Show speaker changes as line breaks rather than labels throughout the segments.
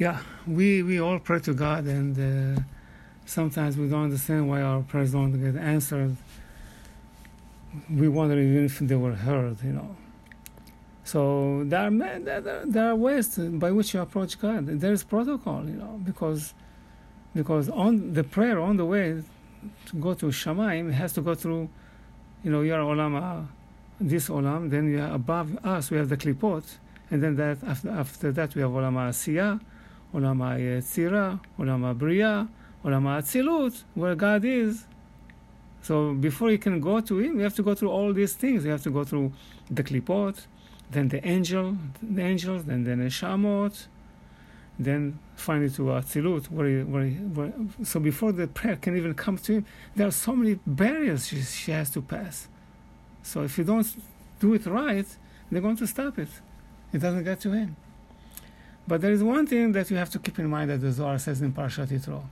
Yeah, we, we all pray to God, and uh, sometimes we don't understand why our prayers don't get answered. We wonder even if they were heard, you know. So there are, there, are ways by which you approach God. There is protocol, you know, because because on the prayer on the way to go to Shamaim has to go through, you know, your olam, this olam. Then you are above us we have the klipot, and then that after after that we have olam asiyah, olam yetzira, olam bria, olam atzilut, where God is. So before you can go to Him, you have to go through all these things. You have to go through the klipot, then the angel, the angels, then the neshamot, then finally to Atzilut, where, where, where, so before the prayer can even come to him, there are so many barriers she, she has to pass. So if you don't do it right, they're going to stop it. It doesn't get to him. But there is one thing that you have to keep in mind that the Zohar says in Parashat Yitro.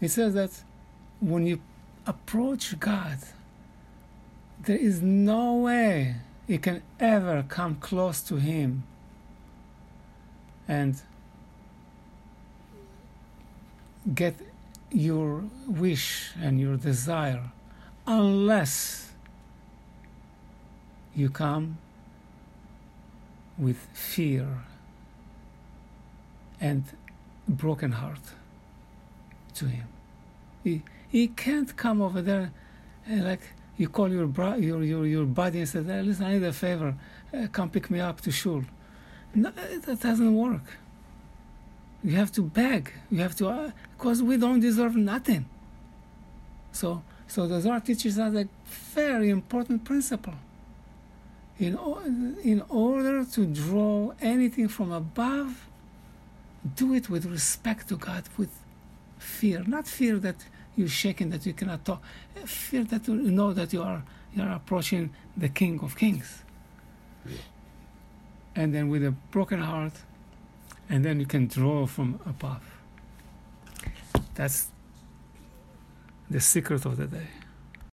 It says that when you approach God, there is no way you can ever come close to Him and get your wish and your desire unless you come with fear and broken heart to him. He, he can't come over there and like you call your bro- your, your your buddy and say, hey, "Listen, I need a favor. Uh, come pick me up to shul." No, that doesn't work. You have to beg. You have to, uh, because we don't deserve nothing. So, so the Zohar teaches us a very important principle. In, in order to draw anything from above, do it with respect to God, with fear. Not fear that you're shaking, that you cannot talk. Fear that you know that you are, you are approaching the King of Kings. Yeah and then with a broken heart, and then you can draw from above. That's the secret of the day.